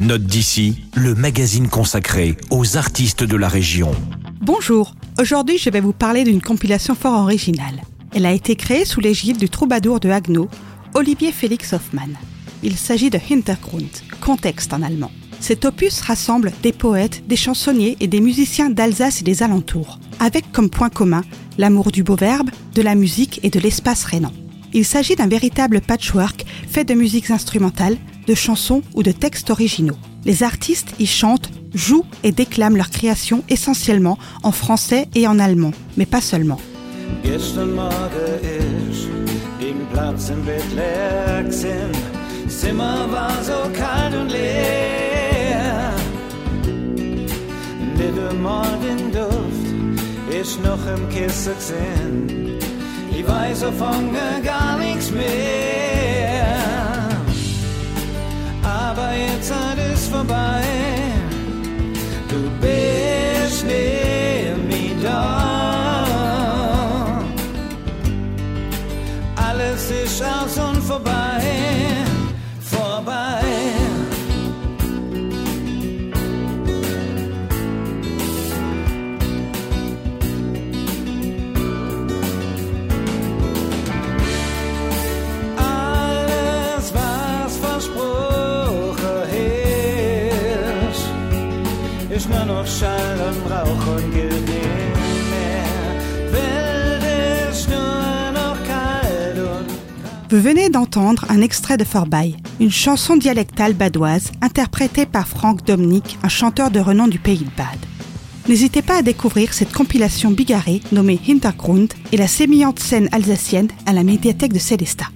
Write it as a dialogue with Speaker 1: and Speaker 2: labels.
Speaker 1: Note d'ici, le magazine consacré aux artistes de la région.
Speaker 2: Bonjour, aujourd'hui je vais vous parler d'une compilation fort originale. Elle a été créée sous l'égide du troubadour de Haguenau, Olivier Félix Hoffmann. Il s'agit de Hintergrund, contexte en allemand. Cet opus rassemble des poètes, des chansonniers et des musiciens d'Alsace et des alentours, avec comme point commun l'amour du beau verbe, de la musique et de l'espace rénan. Il s'agit d'un véritable patchwork fait de musiques instrumentales, de chansons ou de textes originaux. Les artistes y chantent, jouent et déclament leurs créations essentiellement en français et en allemand, mais pas seulement.
Speaker 3: Deine Zeit ist vorbei. Du bist nie da. Alles ist aus und vorbei.
Speaker 2: Vous venez d'entendre un extrait de Forbaille, une chanson dialectale badoise interprétée par Franck Dominic, un chanteur de renom du pays de Bade. N'hésitez pas à découvrir cette compilation bigarrée nommée Hintergrund et la sémillante scène alsacienne à la médiathèque de Célestat.